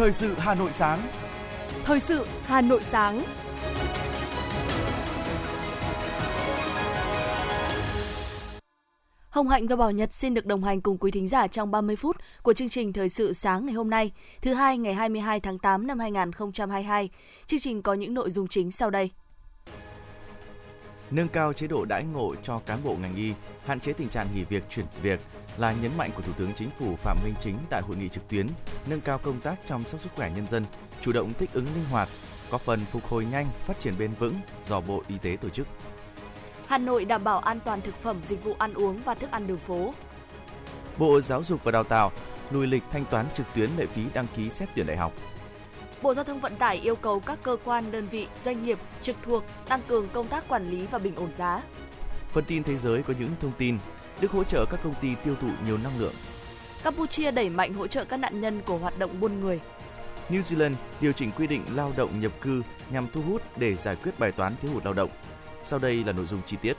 Thời sự Hà Nội sáng. Thời sự Hà Nội sáng. Hồng Hạnh và Bảo Nhật xin được đồng hành cùng quý thính giả trong 30 phút của chương trình Thời sự sáng ngày hôm nay, thứ hai ngày 22 tháng 8 năm 2022. Chương trình có những nội dung chính sau đây. Nâng cao chế độ đãi ngộ cho cán bộ ngành y, hạn chế tình trạng nghỉ việc chuyển việc là nhấn mạnh của Thủ tướng Chính phủ Phạm Minh Chính tại hội nghị trực tuyến nâng cao công tác chăm sóc sức khỏe nhân dân, chủ động thích ứng linh hoạt, có phần phục hồi nhanh, phát triển bền vững do Bộ Y tế tổ chức. Hà Nội đảm bảo an toàn thực phẩm, dịch vụ ăn uống và thức ăn đường phố. Bộ Giáo dục và Đào tạo lùi lịch thanh toán trực tuyến lệ phí đăng ký xét tuyển đại học. Bộ Giao thông Vận tải yêu cầu các cơ quan, đơn vị, doanh nghiệp trực thuộc tăng cường công tác quản lý và bình ổn giá. Phần tin thế giới có những thông tin Đức hỗ trợ các công ty tiêu thụ nhiều năng lượng. Campuchia đẩy mạnh hỗ trợ các nạn nhân của hoạt động buôn người. New Zealand điều chỉnh quy định lao động nhập cư nhằm thu hút để giải quyết bài toán thiếu hụt lao động. Sau đây là nội dung chi tiết.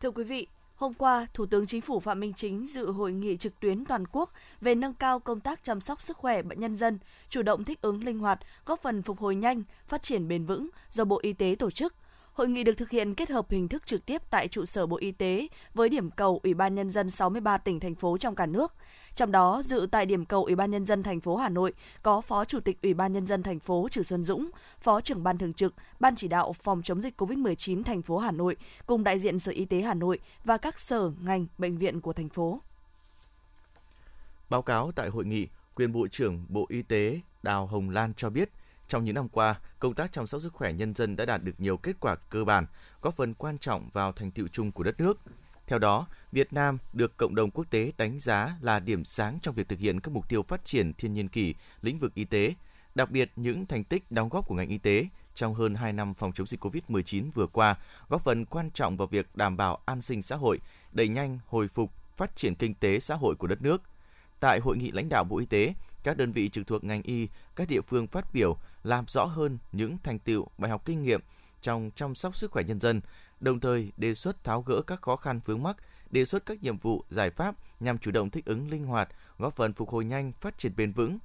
Thưa quý vị, Hôm qua, Thủ tướng Chính phủ Phạm Minh Chính dự hội nghị trực tuyến toàn quốc về nâng cao công tác chăm sóc sức khỏe bệnh nhân dân, chủ động thích ứng linh hoạt, góp phần phục hồi nhanh, phát triển bền vững do Bộ Y tế tổ chức. Hội nghị được thực hiện kết hợp hình thức trực tiếp tại trụ sở Bộ Y tế với điểm cầu Ủy ban nhân dân 63 tỉnh thành phố trong cả nước. Trong đó, dự tại điểm cầu Ủy ban nhân dân thành phố Hà Nội có Phó Chủ tịch Ủy ban nhân dân thành phố Trử Xuân Dũng, Phó trưởng ban thường trực, Ban chỉ đạo phòng chống dịch COVID-19 thành phố Hà Nội cùng đại diện Sở Y tế Hà Nội và các sở, ngành, bệnh viện của thành phố. Báo cáo tại hội nghị, quyền Bộ trưởng Bộ Y tế Đào Hồng Lan cho biết, trong những năm qua, công tác chăm sóc sức khỏe nhân dân đã đạt được nhiều kết quả cơ bản, góp phần quan trọng vào thành tựu chung của đất nước. Theo đó, Việt Nam được cộng đồng quốc tế đánh giá là điểm sáng trong việc thực hiện các mục tiêu phát triển thiên nhiên kỷ lĩnh vực y tế, đặc biệt những thành tích đóng góp của ngành y tế trong hơn 2 năm phòng chống dịch COVID-19 vừa qua góp phần quan trọng vào việc đảm bảo an sinh xã hội, đẩy nhanh hồi phục phát triển kinh tế xã hội của đất nước. Tại hội nghị lãnh đạo Bộ Y tế, các đơn vị trực thuộc ngành y, các địa phương phát biểu làm rõ hơn những thành tựu, bài học kinh nghiệm trong chăm sóc sức khỏe nhân dân, đồng thời đề xuất tháo gỡ các khó khăn vướng mắc, đề xuất các nhiệm vụ, giải pháp nhằm chủ động thích ứng linh hoạt, góp phần phục hồi nhanh, phát triển bền vững.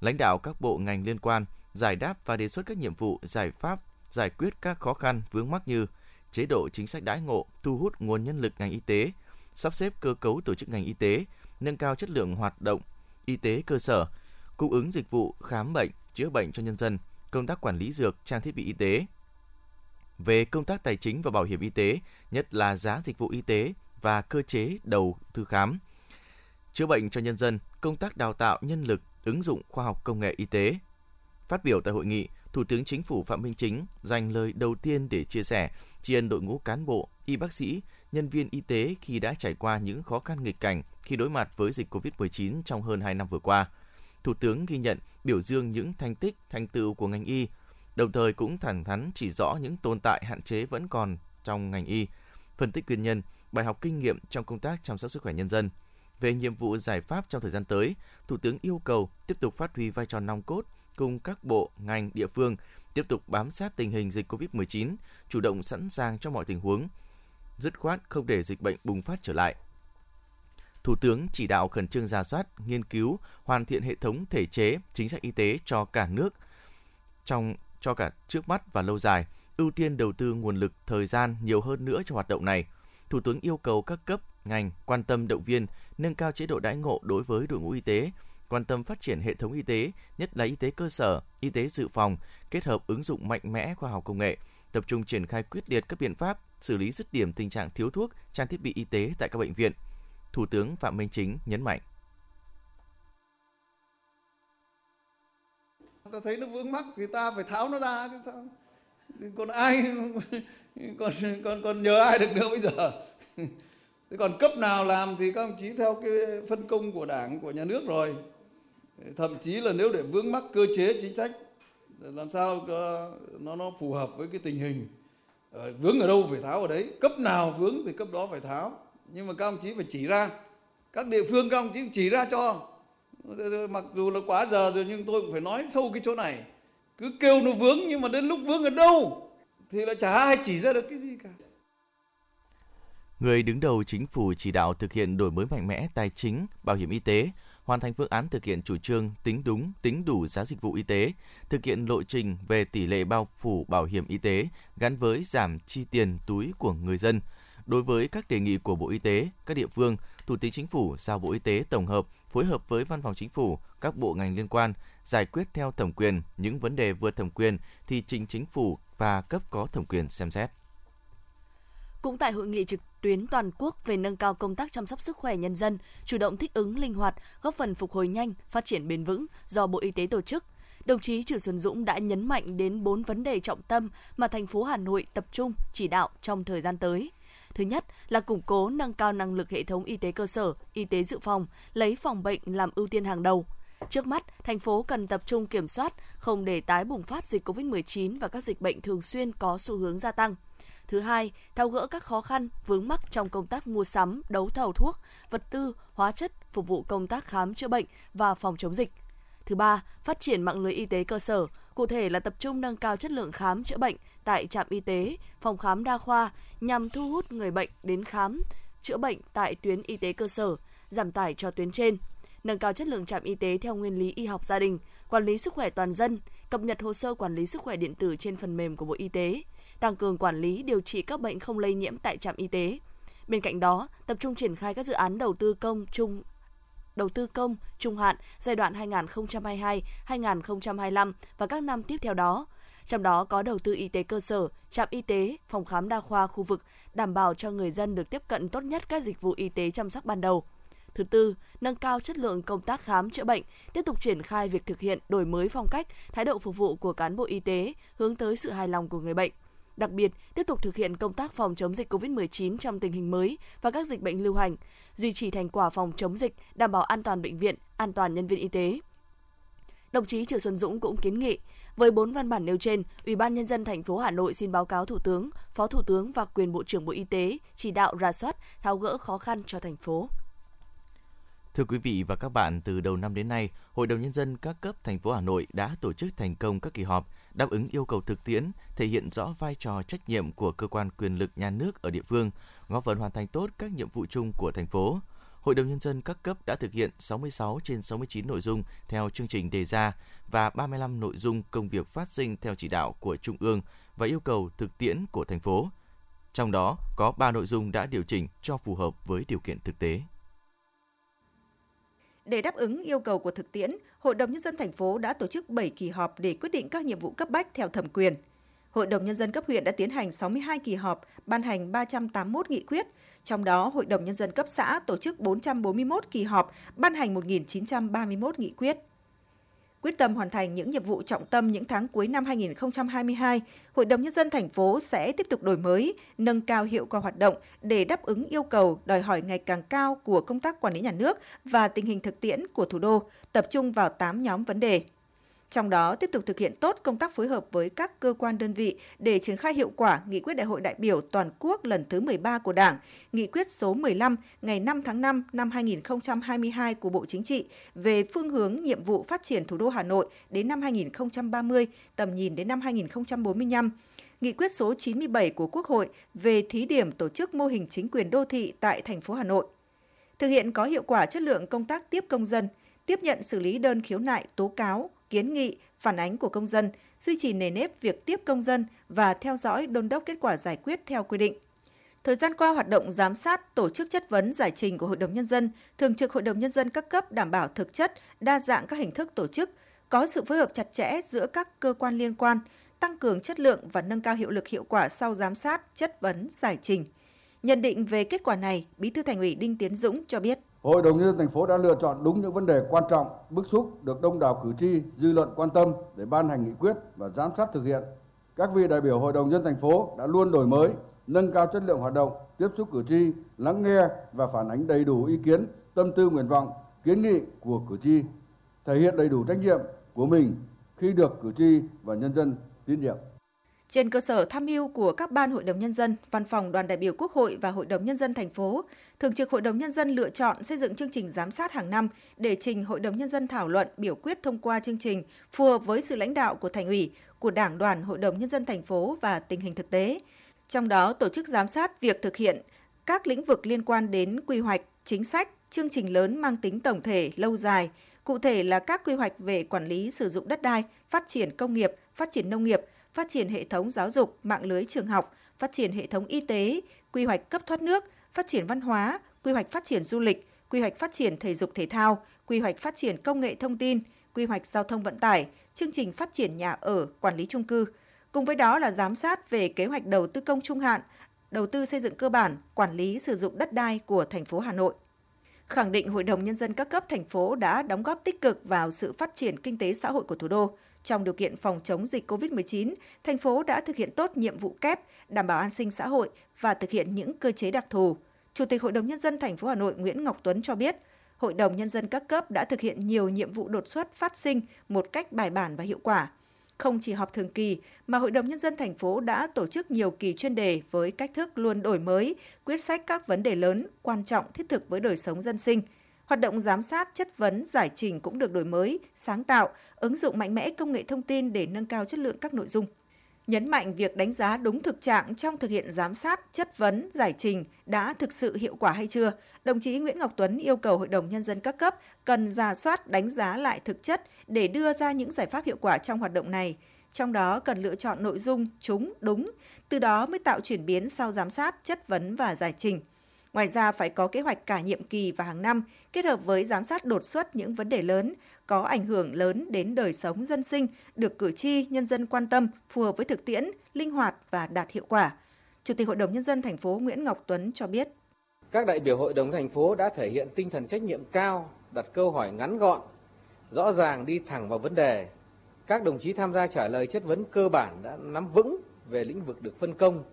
Lãnh đạo các bộ ngành liên quan giải đáp và đề xuất các nhiệm vụ, giải pháp giải quyết các khó khăn vướng mắc như chế độ chính sách đãi ngộ, thu hút nguồn nhân lực ngành y tế, sắp xếp cơ cấu tổ chức ngành y tế, nâng cao chất lượng hoạt động y tế cơ sở, cung ứng dịch vụ khám bệnh, chữa bệnh cho nhân dân, công tác quản lý dược, trang thiết bị y tế. Về công tác tài chính và bảo hiểm y tế, nhất là giá dịch vụ y tế và cơ chế đầu tư khám. Chữa bệnh cho nhân dân, công tác đào tạo nhân lực, ứng dụng khoa học công nghệ y tế. Phát biểu tại hội nghị, Thủ tướng Chính phủ Phạm Minh Chính dành lời đầu tiên để chia sẻ, tri ân đội ngũ cán bộ, y bác sĩ, nhân viên y tế khi đã trải qua những khó khăn nghịch cảnh khi đối mặt với dịch COVID-19 trong hơn 2 năm vừa qua. Thủ tướng ghi nhận, biểu dương những thành tích, thành tựu của ngành y, đồng thời cũng thẳng thắn chỉ rõ những tồn tại hạn chế vẫn còn trong ngành y, phân tích nguyên nhân, bài học kinh nghiệm trong công tác chăm sóc sức khỏe nhân dân. Về nhiệm vụ giải pháp trong thời gian tới, Thủ tướng yêu cầu tiếp tục phát huy vai trò nòng cốt cùng các bộ, ngành, địa phương tiếp tục bám sát tình hình dịch COVID-19, chủ động sẵn sàng cho mọi tình huống, dứt khoát không để dịch bệnh bùng phát trở lại. Thủ tướng chỉ đạo khẩn trương ra soát, nghiên cứu, hoàn thiện hệ thống thể chế, chính sách y tế cho cả nước trong cho cả trước mắt và lâu dài, ưu tiên đầu tư nguồn lực, thời gian nhiều hơn nữa cho hoạt động này. Thủ tướng yêu cầu các cấp, ngành quan tâm động viên, nâng cao chế độ đãi ngộ đối với đội ngũ y tế, quan tâm phát triển hệ thống y tế, nhất là y tế cơ sở, y tế dự phòng, kết hợp ứng dụng mạnh mẽ khoa học công nghệ, tập trung triển khai quyết liệt các biện pháp xử lý dứt điểm tình trạng thiếu thuốc, trang thiết bị y tế tại các bệnh viện. Thủ tướng Phạm Minh Chính nhấn mạnh. Ta thấy nó vướng mắc thì ta phải tháo nó ra, chứ sao? Còn ai, còn còn còn nhờ ai được nữa bây giờ? Thế còn cấp nào làm thì các ông chí theo cái phân công của Đảng, của nhà nước rồi. Thậm chí là nếu để vướng mắc cơ chế chính sách, làm sao nó nó phù hợp với cái tình hình ờ, vướng ở đâu phải tháo ở đấy cấp nào vướng thì cấp đó phải tháo nhưng mà các ông chí phải chỉ ra. Các địa phương các ông chí chỉ ra cho. Mặc dù là quá giờ rồi nhưng tôi cũng phải nói sâu cái chỗ này. Cứ kêu nó vướng nhưng mà đến lúc vướng ở đâu? Thì là chả ai chỉ ra được cái gì cả. Người đứng đầu chính phủ chỉ đạo thực hiện đổi mới mạnh mẽ tài chính, bảo hiểm y tế, hoàn thành phương án thực hiện chủ trương tính đúng, tính đủ giá dịch vụ y tế, thực hiện lộ trình về tỷ lệ bao phủ bảo hiểm y tế gắn với giảm chi tiền túi của người dân. Đối với các đề nghị của Bộ Y tế, các địa phương, Thủ tướng Chính phủ giao Bộ Y tế tổng hợp, phối hợp với Văn phòng Chính phủ, các bộ ngành liên quan giải quyết theo thẩm quyền những vấn đề vượt thẩm quyền thì trình Chính phủ và cấp có thẩm quyền xem xét. Cũng tại hội nghị trực tuyến toàn quốc về nâng cao công tác chăm sóc sức khỏe nhân dân, chủ động thích ứng linh hoạt, góp phần phục hồi nhanh, phát triển bền vững do Bộ Y tế tổ chức, đồng chí Trử Xuân Dũng đã nhấn mạnh đến 4 vấn đề trọng tâm mà thành phố Hà Nội tập trung chỉ đạo trong thời gian tới. Thứ nhất là củng cố nâng cao năng lực hệ thống y tế cơ sở, y tế dự phòng, lấy phòng bệnh làm ưu tiên hàng đầu. Trước mắt, thành phố cần tập trung kiểm soát, không để tái bùng phát dịch COVID-19 và các dịch bệnh thường xuyên có xu hướng gia tăng. Thứ hai, tháo gỡ các khó khăn, vướng mắc trong công tác mua sắm, đấu thầu thuốc, vật tư, hóa chất phục vụ công tác khám chữa bệnh và phòng chống dịch. Thứ ba, phát triển mạng lưới y tế cơ sở, cụ thể là tập trung nâng cao chất lượng khám chữa bệnh tại trạm y tế, phòng khám đa khoa nhằm thu hút người bệnh đến khám chữa bệnh tại tuyến y tế cơ sở, giảm tải cho tuyến trên nâng cao chất lượng trạm y tế theo nguyên lý y học gia đình, quản lý sức khỏe toàn dân, cập nhật hồ sơ quản lý sức khỏe điện tử trên phần mềm của Bộ Y tế, tăng cường quản lý điều trị các bệnh không lây nhiễm tại trạm y tế. Bên cạnh đó, tập trung triển khai các dự án đầu tư công trung đầu tư công trung hạn giai đoạn 2022-2025 và các năm tiếp theo đó. Trong đó có đầu tư y tế cơ sở, trạm y tế, phòng khám đa khoa khu vực, đảm bảo cho người dân được tiếp cận tốt nhất các dịch vụ y tế chăm sóc ban đầu. Thứ tư, nâng cao chất lượng công tác khám chữa bệnh, tiếp tục triển khai việc thực hiện đổi mới phong cách, thái độ phục vụ của cán bộ y tế hướng tới sự hài lòng của người bệnh. Đặc biệt, tiếp tục thực hiện công tác phòng chống dịch COVID-19 trong tình hình mới và các dịch bệnh lưu hành, duy trì thành quả phòng chống dịch, đảm bảo an toàn bệnh viện, an toàn nhân viên y tế. Đồng chí Trử Xuân Dũng cũng kiến nghị, với bốn văn bản nêu trên, Ủy ban nhân dân thành phố Hà Nội xin báo cáo Thủ tướng, Phó Thủ tướng và quyền Bộ trưởng Bộ Y tế chỉ đạo ra soát, tháo gỡ khó khăn cho thành phố. Thưa quý vị và các bạn, từ đầu năm đến nay, Hội đồng nhân dân các cấp thành phố Hà Nội đã tổ chức thành công các kỳ họp đáp ứng yêu cầu thực tiễn, thể hiện rõ vai trò trách nhiệm của cơ quan quyền lực nhà nước ở địa phương, góp phần hoàn thành tốt các nhiệm vụ chung của thành phố. Hội đồng nhân dân các cấp đã thực hiện 66 trên 69 nội dung theo chương trình đề ra và 35 nội dung công việc phát sinh theo chỉ đạo của trung ương và yêu cầu thực tiễn của thành phố. Trong đó có 3 nội dung đã điều chỉnh cho phù hợp với điều kiện thực tế. Để đáp ứng yêu cầu của thực tiễn, Hội đồng nhân dân thành phố đã tổ chức 7 kỳ họp để quyết định các nhiệm vụ cấp bách theo thẩm quyền. Hội đồng nhân dân cấp huyện đã tiến hành 62 kỳ họp, ban hành 381 nghị quyết, trong đó Hội đồng nhân dân cấp xã tổ chức 441 kỳ họp, ban hành 1.931 nghị quyết. Quyết tâm hoàn thành những nhiệm vụ trọng tâm những tháng cuối năm 2022, Hội đồng Nhân dân thành phố sẽ tiếp tục đổi mới, nâng cao hiệu quả hoạt động để đáp ứng yêu cầu đòi hỏi ngày càng cao của công tác quản lý nhà nước và tình hình thực tiễn của thủ đô, tập trung vào 8 nhóm vấn đề. Trong đó tiếp tục thực hiện tốt công tác phối hợp với các cơ quan đơn vị để triển khai hiệu quả nghị quyết đại hội đại biểu toàn quốc lần thứ 13 của Đảng, nghị quyết số 15 ngày 5 tháng 5 năm 2022 của Bộ Chính trị về phương hướng nhiệm vụ phát triển thủ đô Hà Nội đến năm 2030, tầm nhìn đến năm 2045 nghị quyết số 97 của Quốc hội về thí điểm tổ chức mô hình chính quyền đô thị tại thành phố Hà Nội. Thực hiện có hiệu quả chất lượng công tác tiếp công dân, tiếp nhận xử lý đơn khiếu nại, tố cáo, kiến nghị, phản ánh của công dân, duy trì nề nếp việc tiếp công dân và theo dõi đôn đốc kết quả giải quyết theo quy định. Thời gian qua, hoạt động giám sát, tổ chức chất vấn giải trình của Hội đồng Nhân dân, Thường trực Hội đồng Nhân dân các cấp đảm bảo thực chất, đa dạng các hình thức tổ chức, có sự phối hợp chặt chẽ giữa các cơ quan liên quan, tăng cường chất lượng và nâng cao hiệu lực hiệu quả sau giám sát, chất vấn, giải trình. Nhận định về kết quả này, Bí thư Thành ủy Đinh Tiến Dũng cho biết. Hội đồng nhân dân thành phố đã lựa chọn đúng những vấn đề quan trọng, bức xúc được đông đảo cử tri, dư luận quan tâm để ban hành nghị quyết và giám sát thực hiện. Các vị đại biểu Hội đồng nhân dân thành phố đã luôn đổi mới, nâng cao chất lượng hoạt động, tiếp xúc cử tri, lắng nghe và phản ánh đầy đủ ý kiến, tâm tư nguyện vọng, kiến nghị của cử tri, thể hiện đầy đủ trách nhiệm của mình khi được cử tri và nhân dân tín nhiệm. Trên cơ sở tham mưu của các ban hội đồng nhân dân, văn phòng đoàn đại biểu Quốc hội và hội đồng nhân dân thành phố, Thường trực Hội đồng Nhân dân lựa chọn xây dựng chương trình giám sát hàng năm để trình Hội đồng Nhân dân thảo luận biểu quyết thông qua chương trình phù hợp với sự lãnh đạo của Thành ủy, của Đảng đoàn Hội đồng Nhân dân thành phố và tình hình thực tế. Trong đó tổ chức giám sát việc thực hiện các lĩnh vực liên quan đến quy hoạch, chính sách, chương trình lớn mang tính tổng thể lâu dài, cụ thể là các quy hoạch về quản lý sử dụng đất đai, phát triển công nghiệp, phát triển nông nghiệp, phát triển hệ thống giáo dục, mạng lưới trường học, phát triển hệ thống y tế, quy hoạch cấp thoát nước, phát triển văn hóa, quy hoạch phát triển du lịch, quy hoạch phát triển thể dục thể thao, quy hoạch phát triển công nghệ thông tin, quy hoạch giao thông vận tải, chương trình phát triển nhà ở, quản lý chung cư. Cùng với đó là giám sát về kế hoạch đầu tư công trung hạn, đầu tư xây dựng cơ bản, quản lý sử dụng đất đai của thành phố Hà Nội. Khẳng định Hội đồng Nhân dân các cấp thành phố đã đóng góp tích cực vào sự phát triển kinh tế xã hội của thủ đô. Trong điều kiện phòng chống dịch COVID-19, thành phố đã thực hiện tốt nhiệm vụ kép, đảm bảo an sinh xã hội và thực hiện những cơ chế đặc thù. Chủ tịch Hội đồng Nhân dân thành phố Hà Nội Nguyễn Ngọc Tuấn cho biết, Hội đồng Nhân dân các cấp đã thực hiện nhiều nhiệm vụ đột xuất phát sinh một cách bài bản và hiệu quả. Không chỉ họp thường kỳ, mà Hội đồng Nhân dân thành phố đã tổ chức nhiều kỳ chuyên đề với cách thức luôn đổi mới, quyết sách các vấn đề lớn, quan trọng thiết thực với đời sống dân sinh. Hoạt động giám sát, chất vấn, giải trình cũng được đổi mới, sáng tạo, ứng dụng mạnh mẽ công nghệ thông tin để nâng cao chất lượng các nội dung nhấn mạnh việc đánh giá đúng thực trạng trong thực hiện giám sát, chất vấn, giải trình đã thực sự hiệu quả hay chưa. Đồng chí Nguyễn Ngọc Tuấn yêu cầu Hội đồng Nhân dân các cấp cần ra soát đánh giá lại thực chất để đưa ra những giải pháp hiệu quả trong hoạt động này. Trong đó cần lựa chọn nội dung chúng đúng, từ đó mới tạo chuyển biến sau giám sát, chất vấn và giải trình. Ngoài ra phải có kế hoạch cả nhiệm kỳ và hàng năm, kết hợp với giám sát đột xuất những vấn đề lớn có ảnh hưởng lớn đến đời sống dân sinh, được cử tri, nhân dân quan tâm, phù hợp với thực tiễn, linh hoạt và đạt hiệu quả. Chủ tịch Hội đồng nhân dân thành phố Nguyễn Ngọc Tuấn cho biết: Các đại biểu Hội đồng thành phố đã thể hiện tinh thần trách nhiệm cao, đặt câu hỏi ngắn gọn, rõ ràng đi thẳng vào vấn đề. Các đồng chí tham gia trả lời chất vấn cơ bản đã nắm vững về lĩnh vực được phân công,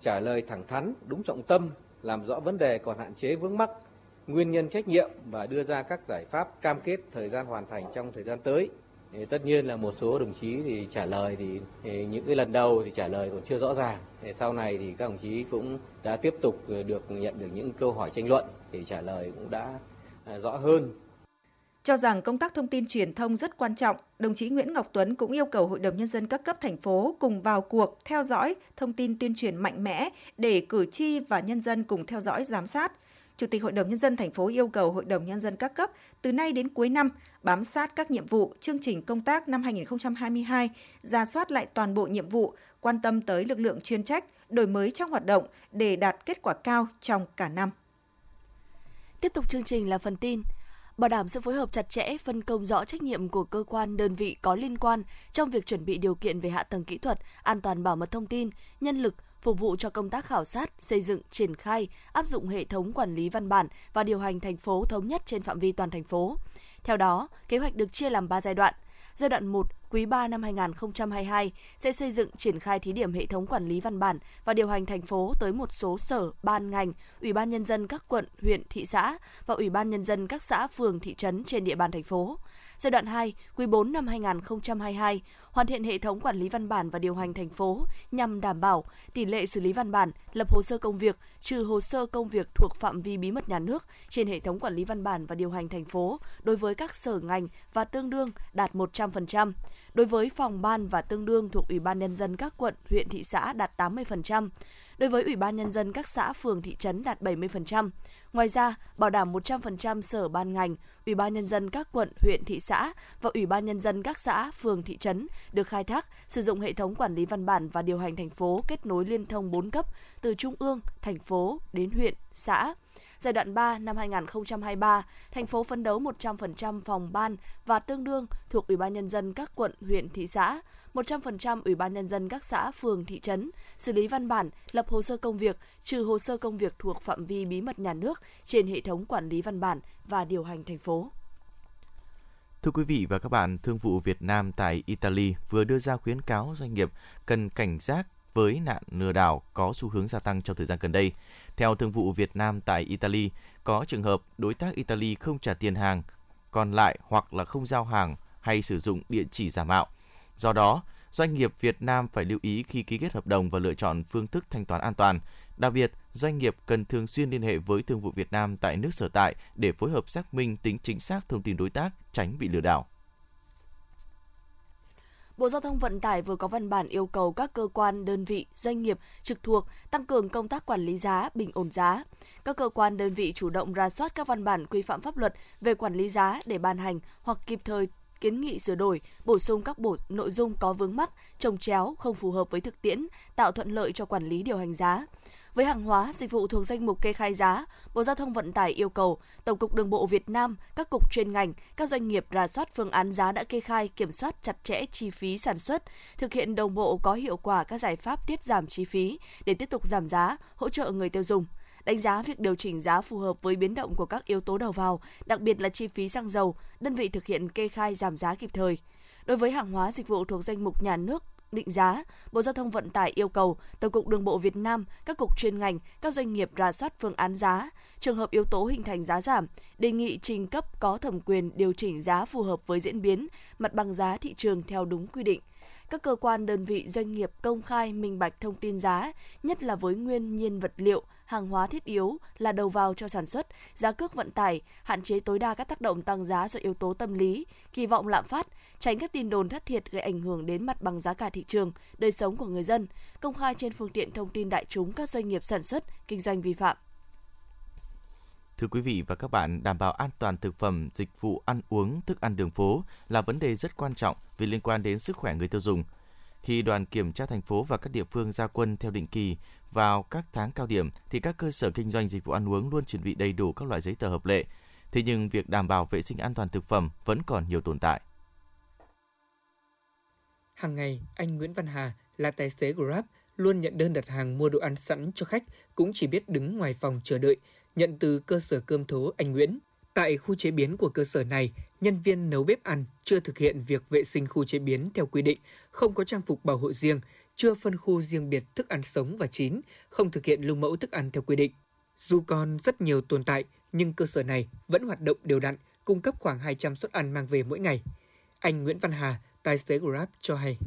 trả lời thẳng thắn, đúng trọng tâm, làm rõ vấn đề còn hạn chế vướng mắc, nguyên nhân trách nhiệm và đưa ra các giải pháp cam kết thời gian hoàn thành trong thời gian tới. Thì tất nhiên là một số đồng chí thì trả lời thì, thì những cái lần đầu thì trả lời còn chưa rõ ràng. Thì sau này thì các đồng chí cũng đã tiếp tục được nhận được những câu hỏi tranh luận thì trả lời cũng đã à, rõ hơn cho rằng công tác thông tin truyền thông rất quan trọng, đồng chí Nguyễn Ngọc Tuấn cũng yêu cầu Hội đồng Nhân dân các cấp thành phố cùng vào cuộc theo dõi thông tin tuyên truyền mạnh mẽ để cử tri và nhân dân cùng theo dõi giám sát. Chủ tịch Hội đồng Nhân dân thành phố yêu cầu Hội đồng Nhân dân các cấp từ nay đến cuối năm bám sát các nhiệm vụ, chương trình công tác năm 2022, ra soát lại toàn bộ nhiệm vụ, quan tâm tới lực lượng chuyên trách, đổi mới trong hoạt động để đạt kết quả cao trong cả năm. Tiếp tục chương trình là phần tin bảo đảm sự phối hợp chặt chẽ, phân công rõ trách nhiệm của cơ quan, đơn vị có liên quan trong việc chuẩn bị điều kiện về hạ tầng kỹ thuật, an toàn bảo mật thông tin, nhân lực, phục vụ cho công tác khảo sát, xây dựng, triển khai, áp dụng hệ thống quản lý văn bản và điều hành thành phố thống nhất trên phạm vi toàn thành phố. Theo đó, kế hoạch được chia làm 3 giai đoạn. Giai đoạn 1, quý 3 năm 2022 sẽ xây dựng triển khai thí điểm hệ thống quản lý văn bản và điều hành thành phố tới một số sở, ban ngành, ủy ban nhân dân các quận, huyện, thị xã và ủy ban nhân dân các xã, phường, thị trấn trên địa bàn thành phố. Giai đoạn 2, quý 4 năm 2022, hoàn thiện hệ thống quản lý văn bản và điều hành thành phố nhằm đảm bảo tỷ lệ xử lý văn bản, lập hồ sơ công việc, trừ hồ sơ công việc thuộc phạm vi bí mật nhà nước trên hệ thống quản lý văn bản và điều hành thành phố đối với các sở ngành và tương đương đạt 100%. Đối với phòng ban và tương đương thuộc Ủy ban nhân dân các quận, huyện, thị xã đạt 80%. Đối với Ủy ban nhân dân các xã, phường, thị trấn đạt 70%. Ngoài ra, bảo đảm 100% sở ban ngành, Ủy ban nhân dân các quận, huyện, thị xã và Ủy ban nhân dân các xã, phường, thị trấn được khai thác sử dụng hệ thống quản lý văn bản và điều hành thành phố kết nối liên thông 4 cấp từ trung ương, thành phố đến huyện, xã. Giai đoạn 3 năm 2023, thành phố phấn đấu 100% phòng ban và tương đương thuộc Ủy ban nhân dân các quận, huyện, thị xã, 100% Ủy ban nhân dân các xã, phường, thị trấn, xử lý văn bản, lập hồ sơ công việc, trừ hồ sơ công việc thuộc phạm vi bí mật nhà nước trên hệ thống quản lý văn bản và điều hành thành phố. Thưa quý vị và các bạn, Thương vụ Việt Nam tại Italy vừa đưa ra khuyến cáo doanh nghiệp cần cảnh giác với nạn lừa đảo có xu hướng gia tăng trong thời gian gần đây. Theo Thương vụ Việt Nam tại Italy, có trường hợp đối tác Italy không trả tiền hàng, còn lại hoặc là không giao hàng hay sử dụng địa chỉ giả mạo. Do đó, doanh nghiệp Việt Nam phải lưu ý khi ký kết hợp đồng và lựa chọn phương thức thanh toán an toàn. Đặc biệt, doanh nghiệp cần thường xuyên liên hệ với Thương vụ Việt Nam tại nước sở tại để phối hợp xác minh tính chính xác thông tin đối tác, tránh bị lừa đảo. Bộ Giao thông Vận tải vừa có văn bản yêu cầu các cơ quan, đơn vị, doanh nghiệp trực thuộc tăng cường công tác quản lý giá, bình ổn giá. Các cơ quan, đơn vị chủ động ra soát các văn bản quy phạm pháp luật về quản lý giá để ban hành hoặc kịp thời kiến nghị sửa đổi, bổ sung các bộ nội dung có vướng mắc, trồng chéo, không phù hợp với thực tiễn, tạo thuận lợi cho quản lý điều hành giá. Với hàng hóa, dịch vụ thuộc danh mục kê khai giá, Bộ Giao thông Vận tải yêu cầu Tổng cục Đường bộ Việt Nam, các cục chuyên ngành, các doanh nghiệp rà soát phương án giá đã kê khai, kiểm soát chặt chẽ chi phí sản xuất, thực hiện đồng bộ có hiệu quả các giải pháp tiết giảm chi phí để tiếp tục giảm giá, hỗ trợ người tiêu dùng đánh giá việc điều chỉnh giá phù hợp với biến động của các yếu tố đầu vào, đặc biệt là chi phí xăng dầu, đơn vị thực hiện kê khai giảm giá kịp thời. Đối với hàng hóa dịch vụ thuộc danh mục nhà nước định giá, Bộ Giao thông Vận tải yêu cầu Tổng cục Đường bộ Việt Nam, các cục chuyên ngành, các doanh nghiệp rà soát phương án giá, trường hợp yếu tố hình thành giá giảm, đề nghị trình cấp có thẩm quyền điều chỉnh giá phù hợp với diễn biến mặt bằng giá thị trường theo đúng quy định các cơ quan đơn vị doanh nghiệp công khai minh bạch thông tin giá, nhất là với nguyên nhiên vật liệu, hàng hóa thiết yếu là đầu vào cho sản xuất, giá cước vận tải, hạn chế tối đa các tác động tăng giá do yếu tố tâm lý, kỳ vọng lạm phát, tránh các tin đồn thất thiệt gây ảnh hưởng đến mặt bằng giá cả thị trường, đời sống của người dân, công khai trên phương tiện thông tin đại chúng các doanh nghiệp sản xuất, kinh doanh vi phạm. Thưa quý vị và các bạn, đảm bảo an toàn thực phẩm, dịch vụ ăn uống, thức ăn đường phố là vấn đề rất quan trọng vì liên quan đến sức khỏe người tiêu dùng. Khi đoàn kiểm tra thành phố và các địa phương ra quân theo định kỳ vào các tháng cao điểm thì các cơ sở kinh doanh dịch vụ ăn uống luôn chuẩn bị đầy đủ các loại giấy tờ hợp lệ. Thế nhưng việc đảm bảo vệ sinh an toàn thực phẩm vẫn còn nhiều tồn tại. Hàng ngày, anh Nguyễn Văn Hà là tài xế Grab luôn nhận đơn đặt hàng mua đồ ăn sẵn cho khách cũng chỉ biết đứng ngoài phòng chờ đợi nhận từ cơ sở cơm thố anh Nguyễn. Tại khu chế biến của cơ sở này, nhân viên nấu bếp ăn chưa thực hiện việc vệ sinh khu chế biến theo quy định, không có trang phục bảo hộ riêng, chưa phân khu riêng biệt thức ăn sống và chín, không thực hiện lưu mẫu thức ăn theo quy định. Dù còn rất nhiều tồn tại, nhưng cơ sở này vẫn hoạt động đều đặn, cung cấp khoảng 200 suất ăn mang về mỗi ngày. Anh Nguyễn Văn Hà, tài xế Grab cho hay.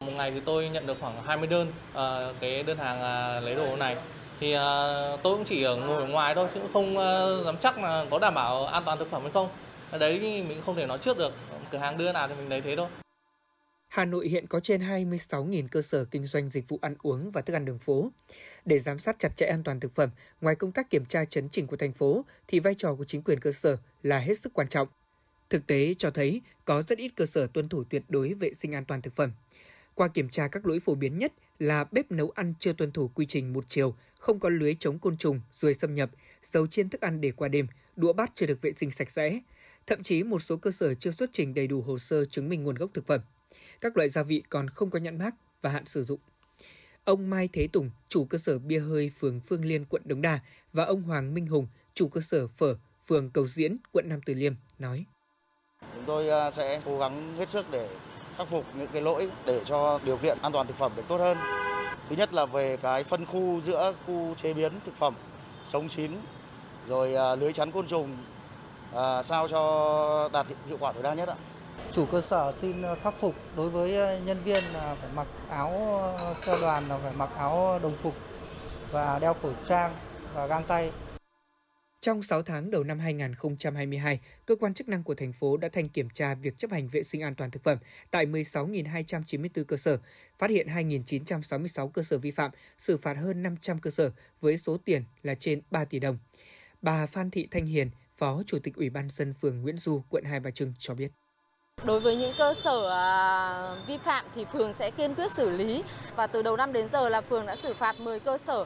Một ngày thì tôi nhận được khoảng 20 đơn uh, cái đơn hàng uh, lấy đồ này thì uh, tôi cũng chỉ ở ngồi ở ngoài thôi chứ không uh, dám chắc là có đảm bảo an toàn thực phẩm hay không đấy mình không thể nói trước được cửa hàng đưa nào thì mình lấy thế thôi Hà Nội hiện có trên 26.000 cơ sở kinh doanh dịch vụ ăn uống và thức ăn đường phố. Để giám sát chặt chẽ an toàn thực phẩm, ngoài công tác kiểm tra chấn chỉnh của thành phố, thì vai trò của chính quyền cơ sở là hết sức quan trọng. Thực tế cho thấy có rất ít cơ sở tuân thủ tuyệt đối vệ sinh an toàn thực phẩm. Qua kiểm tra các lỗi phổ biến nhất là bếp nấu ăn chưa tuân thủ quy trình một chiều, không có lưới chống côn trùng, ruồi xâm nhập, giấu trên thức ăn để qua đêm, đũa bát chưa được vệ sinh sạch sẽ. Thậm chí một số cơ sở chưa xuất trình đầy đủ hồ sơ chứng minh nguồn gốc thực phẩm. Các loại gia vị còn không có nhãn mác và hạn sử dụng. Ông Mai Thế Tùng, chủ cơ sở bia hơi phường Phương Liên, quận Đống Đa và ông Hoàng Minh Hùng, chủ cơ sở phở phường Cầu Diễn, quận Nam Từ Liêm nói: Chúng tôi à, sẽ cố gắng hết sức để khắc phục những cái lỗi để cho điều kiện an toàn thực phẩm được tốt hơn. Thứ nhất là về cái phân khu giữa khu chế biến thực phẩm sống chín rồi à, lưới chắn côn trùng à, sao cho đạt hiệu quả tối đa nhất ạ. Chủ cơ sở xin à, khắc phục đối với à, nhân viên là phải mặc áo theo đoàn là phải mặc áo đồng phục và đeo khẩu trang và găng tay trong 6 tháng đầu năm 2022, cơ quan chức năng của thành phố đã thanh kiểm tra việc chấp hành vệ sinh an toàn thực phẩm tại 16.294 cơ sở, phát hiện 2.966 cơ sở vi phạm, xử phạt hơn 500 cơ sở với số tiền là trên 3 tỷ đồng. Bà Phan Thị Thanh Hiền, Phó Chủ tịch Ủy ban dân phường Nguyễn Du, quận Hai Bà Trưng cho biết. Đối với những cơ sở à, vi phạm thì phường sẽ kiên quyết xử lý và từ đầu năm đến giờ là phường đã xử phạt 10 cơ sở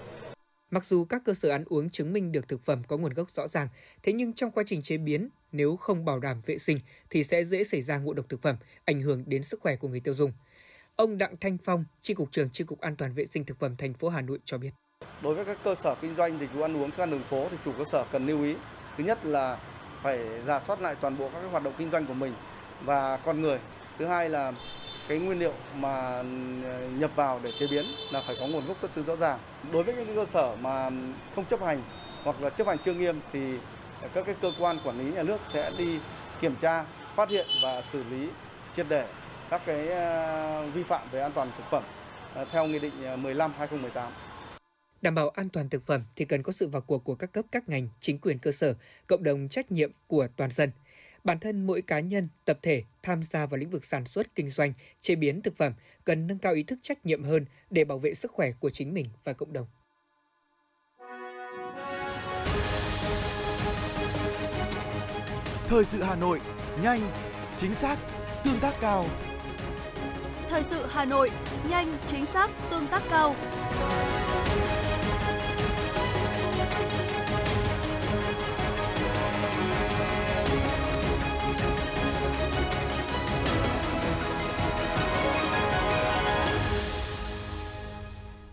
Mặc dù các cơ sở ăn uống chứng minh được thực phẩm có nguồn gốc rõ ràng, thế nhưng trong quá trình chế biến, nếu không bảo đảm vệ sinh thì sẽ dễ xảy ra ngộ độc thực phẩm, ảnh hưởng đến sức khỏe của người tiêu dùng. Ông Đặng Thanh Phong, Tri cục trưởng Tri cục An toàn vệ sinh thực phẩm thành phố Hà Nội cho biết. Đối với các cơ sở kinh doanh dịch vụ ăn uống trên đường phố thì chủ cơ sở cần lưu ý. Thứ nhất là phải giả soát lại toàn bộ các hoạt động kinh doanh của mình và con người. Thứ hai là cái nguyên liệu mà ừ, nhập vào để chế biến là phải có nguồn gốc xuất xứ rõ ràng. Đối với những cơ sở mà không chấp hành hoặc là chấp hành chưa nghiêm thì các cái cơ quan quản lý nhà nước sẽ đi kiểm tra, phát hiện và xử lý triệt để các cái ờ, vi phạm về an toàn thực phẩm ờ, theo nghị định ờ, 15 2018. Đảm bảo an toàn thực phẩm thì cần có sự vào cuộc của các cấp các ngành, chính quyền cơ sở, cộng đồng trách nhiệm của toàn dân. Bản thân mỗi cá nhân, tập thể tham gia vào lĩnh vực sản xuất, kinh doanh, chế biến thực phẩm cần nâng cao ý thức trách nhiệm hơn để bảo vệ sức khỏe của chính mình và cộng đồng. Thời sự Hà Nội, nhanh, chính xác, tương tác cao. Thời sự Hà Nội, nhanh, chính xác, tương tác cao.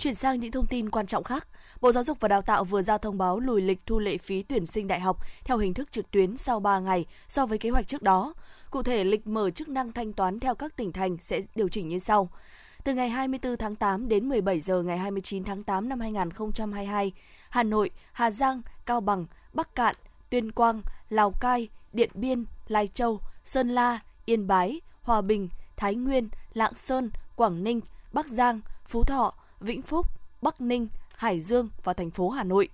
Chuyển sang những thông tin quan trọng khác, Bộ Giáo dục và Đào tạo vừa ra thông báo lùi lịch thu lệ phí tuyển sinh đại học theo hình thức trực tuyến sau 3 ngày so với kế hoạch trước đó. Cụ thể, lịch mở chức năng thanh toán theo các tỉnh thành sẽ điều chỉnh như sau. Từ ngày 24 tháng 8 đến 17 giờ ngày 29 tháng 8 năm 2022, Hà Nội, Hà Giang, Cao Bằng, Bắc Cạn, Tuyên Quang, Lào Cai, Điện Biên, Lai Châu, Sơn La, Yên Bái, Hòa Bình, Thái Nguyên, Lạng Sơn, Quảng Ninh, Bắc Giang, Phú Thọ, Vĩnh Phúc, Bắc Ninh, Hải Dương và thành phố Hà Nội.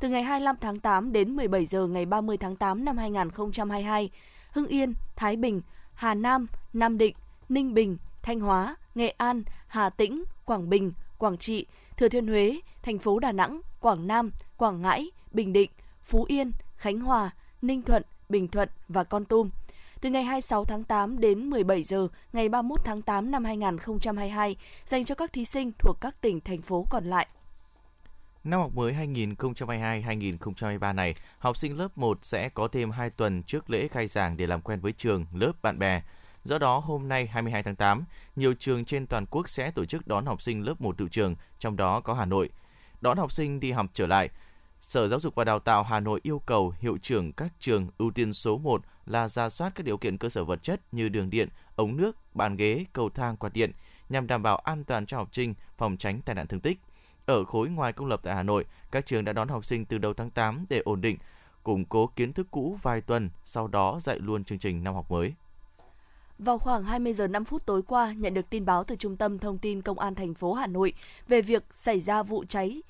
Từ ngày 25 tháng 8 đến 17 giờ ngày 30 tháng 8 năm 2022, Hưng Yên, Thái Bình, Hà Nam, Nam Định, Ninh Bình, Thanh Hóa, Nghệ An, Hà Tĩnh, Quảng Bình, Quảng Trị, Thừa Thiên Huế, thành phố Đà Nẵng, Quảng Nam, Quảng Ngãi, Bình Định, Phú Yên, Khánh Hòa, Ninh Thuận, Bình Thuận và Con Tum. Từ ngày 26 tháng 8 đến 17 giờ ngày 31 tháng 8 năm 2022 dành cho các thí sinh thuộc các tỉnh, thành phố còn lại. Năm học mới 2022-2023 này, học sinh lớp 1 sẽ có thêm 2 tuần trước lễ khai giảng để làm quen với trường, lớp, bạn bè. Do đó, hôm nay 22 tháng 8, nhiều trường trên toàn quốc sẽ tổ chức đón học sinh lớp 1 tự trường, trong đó có Hà Nội. Đón học sinh đi học trở lại, Sở Giáo dục và Đào tạo Hà Nội yêu cầu hiệu trưởng các trường ưu tiên số 1 là ra soát các điều kiện cơ sở vật chất như đường điện, ống nước, bàn ghế, cầu thang, quạt điện nhằm đảm bảo an toàn cho học sinh, phòng tránh tai nạn thương tích. Ở khối ngoài công lập tại Hà Nội, các trường đã đón học sinh từ đầu tháng 8 để ổn định, củng cố kiến thức cũ vài tuần, sau đó dạy luôn chương trình năm học mới. Vào khoảng 20 giờ 5 phút tối qua, nhận được tin báo từ Trung tâm Thông tin Công an thành phố Hà Nội về việc xảy ra vụ cháy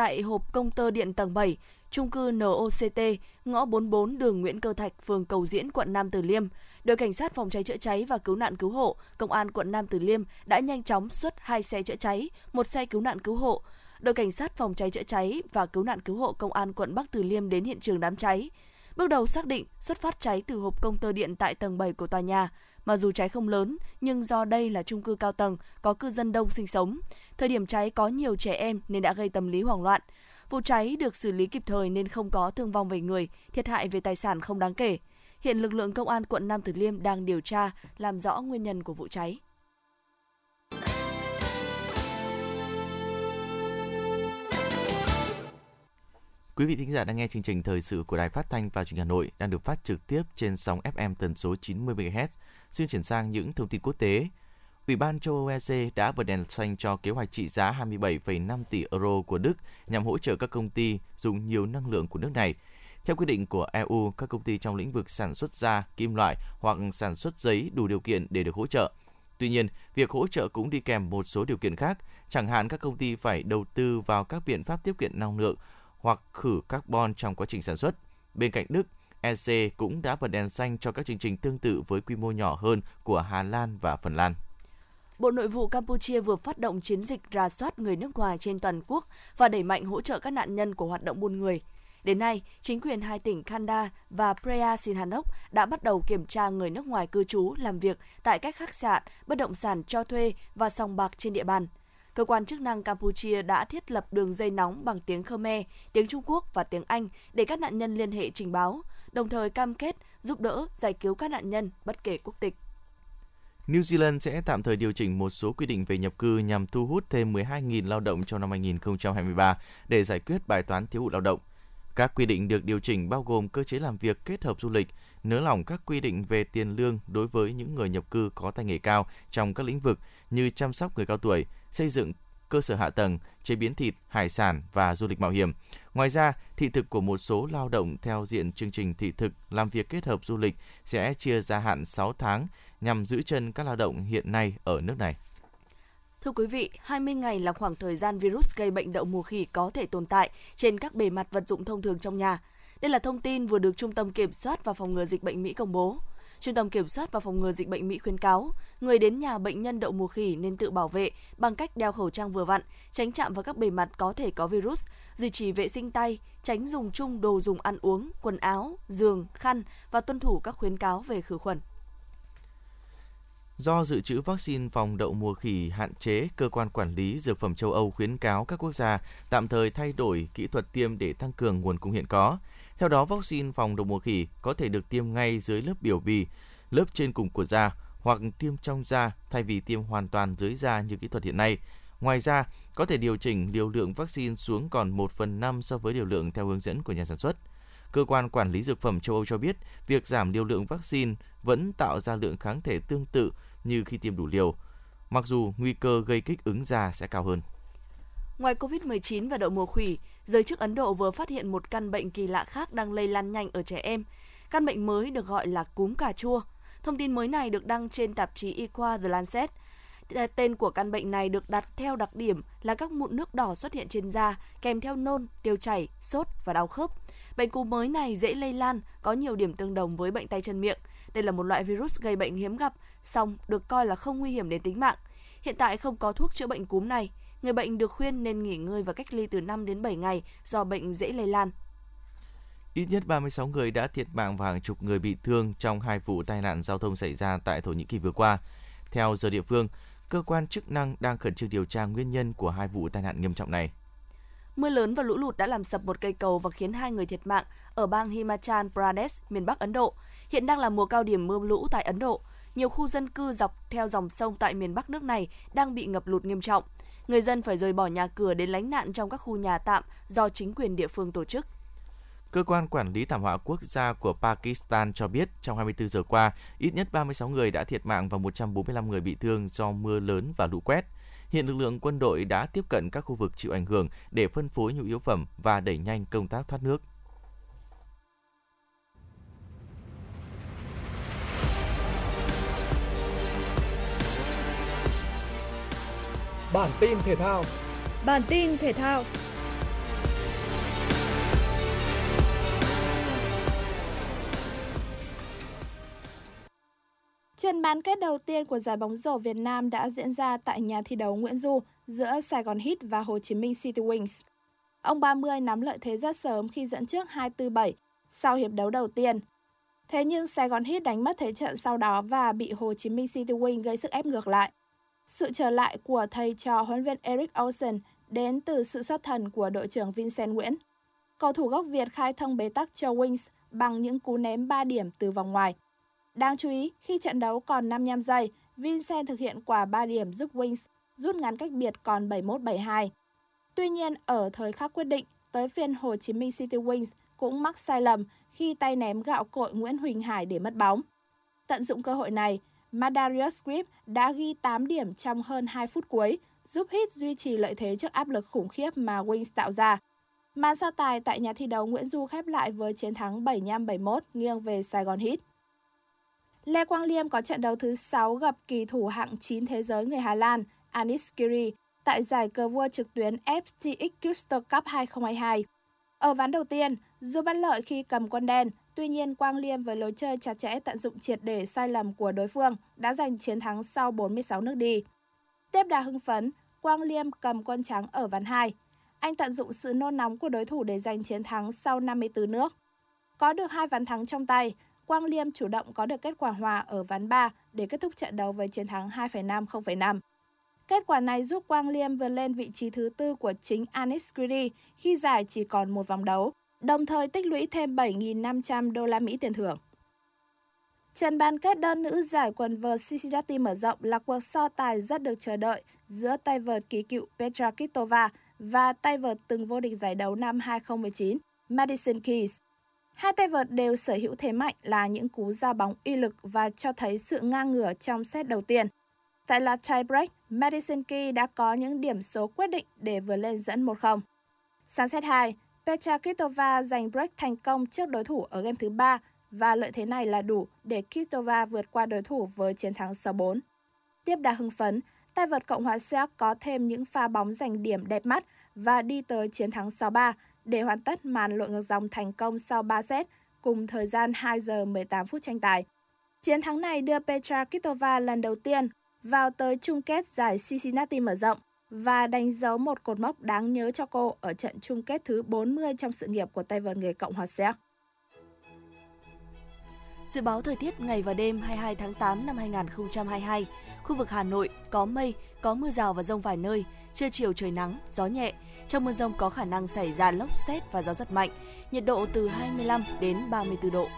tại hộp công tơ điện tầng 7, trung cư NOCT, ngõ 44 đường Nguyễn Cơ Thạch, phường Cầu Diễn, quận Nam Từ Liêm. Đội cảnh sát phòng cháy chữa cháy và cứu nạn cứu hộ, công an quận Nam Từ Liêm đã nhanh chóng xuất hai xe chữa cháy, một xe cứu nạn cứu hộ. Đội cảnh sát phòng cháy chữa cháy và cứu nạn cứu hộ công an quận Bắc Từ Liêm đến hiện trường đám cháy. Bước đầu xác định xuất phát cháy từ hộp công tơ điện tại tầng 7 của tòa nhà. Mặc dù cháy không lớn, nhưng do đây là chung cư cao tầng, có cư dân đông sinh sống. Thời điểm cháy có nhiều trẻ em nên đã gây tâm lý hoảng loạn. Vụ cháy được xử lý kịp thời nên không có thương vong về người, thiệt hại về tài sản không đáng kể. Hiện lực lượng công an quận Nam Từ Liêm đang điều tra, làm rõ nguyên nhân của vụ cháy. Quý vị thính giả đang nghe chương trình thời sự của Đài Phát thanh và Truyền hình Hà Nội đang được phát trực tiếp trên sóng FM tần số 90 MHz. Xin chuyển sang những thông tin quốc tế. Ủy ban châu Âu EC đã bật đèn xanh cho kế hoạch trị giá 27,5 tỷ euro của Đức nhằm hỗ trợ các công ty dùng nhiều năng lượng của nước này. Theo quy định của EU, các công ty trong lĩnh vực sản xuất da, kim loại hoặc sản xuất giấy đủ điều kiện để được hỗ trợ. Tuy nhiên, việc hỗ trợ cũng đi kèm một số điều kiện khác, chẳng hạn các công ty phải đầu tư vào các biện pháp tiết kiệm năng lượng hoặc khử carbon trong quá trình sản xuất. Bên cạnh Đức, EC cũng đã bật đèn xanh cho các chương trình tương tự với quy mô nhỏ hơn của Hà Lan và Phần Lan. Bộ Nội vụ Campuchia vừa phát động chiến dịch rà soát người nước ngoài trên toàn quốc và đẩy mạnh hỗ trợ các nạn nhân của hoạt động buôn người. Đến nay, chính quyền hai tỉnh Kanda và Preah Sihanouk đã bắt đầu kiểm tra người nước ngoài cư trú làm việc tại các khách sạn, bất động sản cho thuê và sòng bạc trên địa bàn. Cơ quan chức năng Campuchia đã thiết lập đường dây nóng bằng tiếng Khmer, tiếng Trung Quốc và tiếng Anh để các nạn nhân liên hệ trình báo, đồng thời cam kết giúp đỡ giải cứu các nạn nhân bất kể quốc tịch. New Zealand sẽ tạm thời điều chỉnh một số quy định về nhập cư nhằm thu hút thêm 12.000 lao động trong năm 2023 để giải quyết bài toán thiếu hụt lao động. Các quy định được điều chỉnh bao gồm cơ chế làm việc kết hợp du lịch, nới lỏng các quy định về tiền lương đối với những người nhập cư có tay nghề cao trong các lĩnh vực như chăm sóc người cao tuổi, xây dựng cơ sở hạ tầng, chế biến thịt, hải sản và du lịch mạo hiểm. Ngoài ra, thị thực của một số lao động theo diện chương trình thị thực làm việc kết hợp du lịch sẽ chia gia hạn 6 tháng nhằm giữ chân các lao động hiện nay ở nước này. Thưa quý vị, 20 ngày là khoảng thời gian virus gây bệnh đậu mùa khỉ có thể tồn tại trên các bề mặt vật dụng thông thường trong nhà. Đây là thông tin vừa được Trung tâm Kiểm soát và Phòng ngừa Dịch bệnh Mỹ công bố. Trung tâm Kiểm soát và Phòng ngừa Dịch bệnh Mỹ khuyến cáo, người đến nhà bệnh nhân đậu mùa khỉ nên tự bảo vệ bằng cách đeo khẩu trang vừa vặn, tránh chạm vào các bề mặt có thể có virus, duy trì vệ sinh tay, tránh dùng chung đồ dùng ăn uống, quần áo, giường, khăn và tuân thủ các khuyến cáo về khử khuẩn. Do dự trữ vaccine phòng đậu mùa khỉ hạn chế, cơ quan quản lý dược phẩm châu Âu khuyến cáo các quốc gia tạm thời thay đổi kỹ thuật tiêm để tăng cường nguồn cung hiện có. Theo đó, vaccine phòng đậu mùa khỉ có thể được tiêm ngay dưới lớp biểu bì, lớp trên cùng của da hoặc tiêm trong da thay vì tiêm hoàn toàn dưới da như kỹ thuật hiện nay. Ngoài ra, có thể điều chỉnh liều lượng vaccine xuống còn 1 phần 5 so với liều lượng theo hướng dẫn của nhà sản xuất. Cơ quan quản lý dược phẩm châu Âu cho biết, việc giảm liều lượng vaccine vẫn tạo ra lượng kháng thể tương tự như khi tiêm đủ liều, mặc dù nguy cơ gây kích ứng da sẽ cao hơn. Ngoài COVID-19 và đậu mùa khỉ, giới chức Ấn Độ vừa phát hiện một căn bệnh kỳ lạ khác đang lây lan nhanh ở trẻ em. Căn bệnh mới được gọi là cúm cà chua. Thông tin mới này được đăng trên tạp chí y khoa The Lancet. Tên của căn bệnh này được đặt theo đặc điểm là các mụn nước đỏ xuất hiện trên da, kèm theo nôn, tiêu chảy, sốt và đau khớp. Bệnh cúm mới này dễ lây lan, có nhiều điểm tương đồng với bệnh tay chân miệng. Đây là một loại virus gây bệnh hiếm gặp, song được coi là không nguy hiểm đến tính mạng. Hiện tại không có thuốc chữa bệnh cúm này. Người bệnh được khuyên nên nghỉ ngơi và cách ly từ 5 đến 7 ngày do bệnh dễ lây lan. Ít nhất 36 người đã thiệt mạng và hàng chục người bị thương trong hai vụ tai nạn giao thông xảy ra tại Thổ Nhĩ Kỳ vừa qua. Theo giờ địa phương, cơ quan chức năng đang khẩn trương điều tra nguyên nhân của hai vụ tai nạn nghiêm trọng này. Mưa lớn và lũ lụt đã làm sập một cây cầu và khiến hai người thiệt mạng ở bang Himachal Pradesh, miền Bắc Ấn Độ. Hiện đang là mùa cao điểm mưa lũ tại Ấn Độ. Nhiều khu dân cư dọc theo dòng sông tại miền Bắc nước này đang bị ngập lụt nghiêm trọng. Người dân phải rời bỏ nhà cửa đến lánh nạn trong các khu nhà tạm do chính quyền địa phương tổ chức. Cơ quan quản lý thảm họa quốc gia của Pakistan cho biết trong 24 giờ qua, ít nhất 36 người đã thiệt mạng và 145 người bị thương do mưa lớn và lũ quét. Hiện lực lượng quân đội đã tiếp cận các khu vực chịu ảnh hưởng để phân phối nhu yếu phẩm và đẩy nhanh công tác thoát nước. Bản tin thể thao Bản tin thể thao Trận bán kết đầu tiên của giải bóng rổ Việt Nam đã diễn ra tại nhà thi đấu Nguyễn Du giữa Sài Gòn Heat và Hồ Chí Minh City Wings. Ông 30 nắm lợi thế rất sớm khi dẫn trước 2-4-7 sau hiệp đấu đầu tiên. Thế nhưng Sài Gòn Heat đánh mất thế trận sau đó và bị Hồ Chí Minh City Wings gây sức ép ngược lại. Sự trở lại của thầy trò huấn luyện Eric Olsen đến từ sự xuất thần của đội trưởng Vincent Nguyễn. Cầu thủ gốc Việt khai thông bế tắc cho Wings bằng những cú ném 3 điểm từ vòng ngoài. Đáng chú ý, khi trận đấu còn 55 giây, Vincent thực hiện quả 3 điểm giúp Wings rút ngắn cách biệt còn 71-72. Tuy nhiên, ở thời khắc quyết định, tới phiên Hồ Chí Minh City Wings cũng mắc sai lầm khi tay ném gạo cội Nguyễn Huỳnh Hải để mất bóng. Tận dụng cơ hội này, Madarius Grip đã ghi 8 điểm trong hơn 2 phút cuối, giúp Heat duy trì lợi thế trước áp lực khủng khiếp mà Wings tạo ra. Màn so tài tại nhà thi đấu Nguyễn Du khép lại với chiến thắng 75-71 nghiêng về Sài Gòn Heat. Lê Quang Liêm có trận đấu thứ 6 gặp kỳ thủ hạng 9 thế giới người Hà Lan Anis Kiri tại giải cờ vua trực tuyến FTX Crypto Cup 2022. Ở ván đầu tiên, dù bất lợi khi cầm quân đen, tuy nhiên Quang Liêm với lối chơi chặt chẽ tận dụng triệt để sai lầm của đối phương đã giành chiến thắng sau 46 nước đi. Tiếp đà hưng phấn, Quang Liêm cầm quân trắng ở ván 2. Anh tận dụng sự nôn nóng của đối thủ để giành chiến thắng sau 54 nước. Có được hai ván thắng trong tay, Quang Liêm chủ động có được kết quả hòa ở ván 3 để kết thúc trận đấu với chiến thắng 2,5 0,5. Kết quả này giúp Quang Liêm vươn lên vị trí thứ tư của chính Anis Giri khi giải chỉ còn một vòng đấu, đồng thời tích lũy thêm 7.500 đô la Mỹ tiền thưởng. Trận bán kết đơn nữ giải quần vợt Cincinnati mở rộng là cuộc so tài rất được chờ đợi giữa tay vợt kỳ cựu Petra Kitova và tay vợt từng vô địch giải đấu năm 2019 Madison Keys. Hai tay vợt đều sở hữu thế mạnh là những cú ra bóng uy lực và cho thấy sự ngang ngửa trong set đầu tiên. Tại loạt tiebreak, Madison Key đã có những điểm số quyết định để vượt lên dẫn 1-0. Sang set 2, Petra Kvitova giành break thành công trước đối thủ ở game thứ 3 và lợi thế này là đủ để Kvitova vượt qua đối thủ với chiến thắng 6-4. Tiếp đà hưng phấn, tay vợt Cộng hòa Séc có thêm những pha bóng giành điểm đẹp mắt và đi tới chiến thắng 6-3 để hoàn tất màn lội ngược dòng thành công sau 3 set cùng thời gian 2 giờ 18 phút tranh tài. Chiến thắng này đưa Petra Kvitova lần đầu tiên vào tới chung kết giải Cincinnati mở rộng và đánh dấu một cột mốc đáng nhớ cho cô ở trận chung kết thứ 40 trong sự nghiệp của tay vợt người Cộng hòa Séc. Dự báo thời tiết ngày và đêm 22 tháng 8 năm 2022, khu vực Hà Nội có mây, có mưa rào và rông vài nơi, trưa chiều trời nắng, gió nhẹ. Trong mưa rông có khả năng xảy ra lốc xét và gió rất mạnh, nhiệt độ từ 25 đến 34 độ.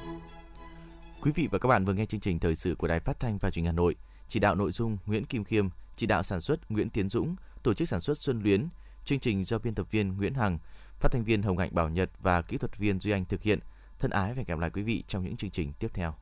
Quý vị và các bạn vừa nghe chương trình thời sự của Đài Phát thanh và Truyền hình Hà Nội. Chỉ đạo nội dung Nguyễn Kim Khiêm, chỉ đạo sản xuất Nguyễn Tiến Dũng, tổ chức sản xuất Xuân Luyến, chương trình do biên tập viên Nguyễn Hằng, phát thanh viên Hồng Hạnh Bảo Nhật và kỹ thuật viên Duy Anh thực hiện. Thân ái và hẹn gặp lại quý vị trong những chương trình tiếp theo.